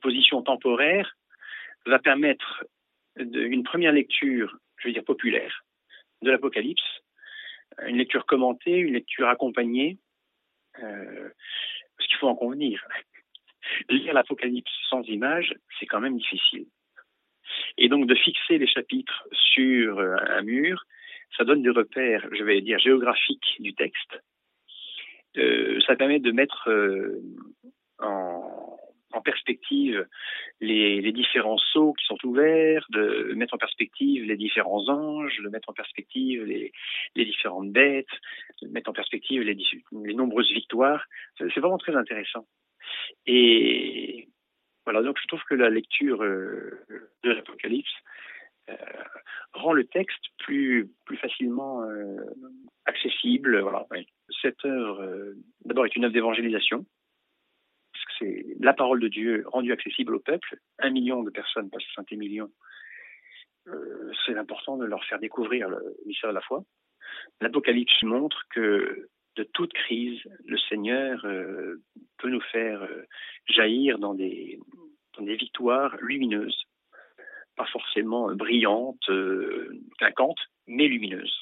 exposition temporaire va permettre une première lecture, je veux dire populaire, de l'Apocalypse, une lecture commentée, une lecture accompagnée, euh, parce qu'il faut en convenir. Lire l'Apocalypse sans image, c'est quand même difficile. Et donc de fixer les chapitres sur euh, un mur, ça donne des repères, je vais dire, géographiques du texte. Euh, ça permet de mettre euh, les, différents sceaux qui sont ouverts, de mettre en perspective les différents anges, de mettre en perspective les, différentes bêtes, de mettre en perspective les, nombreuses victoires. C'est vraiment très intéressant. Et voilà, donc je trouve que la lecture euh, de l'Apocalypse euh, rend le texte plus, plus facilement euh, accessible. Voilà, Cette œuvre, d'abord, est une œuvre d'évangélisation, c'est la parole de Dieu rendue accessible au peuple. Un million de personnes passent Saint-Émilion. c'est important de leur faire découvrir le mystère de la foi. L'Apocalypse montre que de toute crise, le Seigneur euh, peut nous faire euh, jaillir dans des, dans des victoires lumineuses, pas forcément brillantes, euh, mais lumineuses.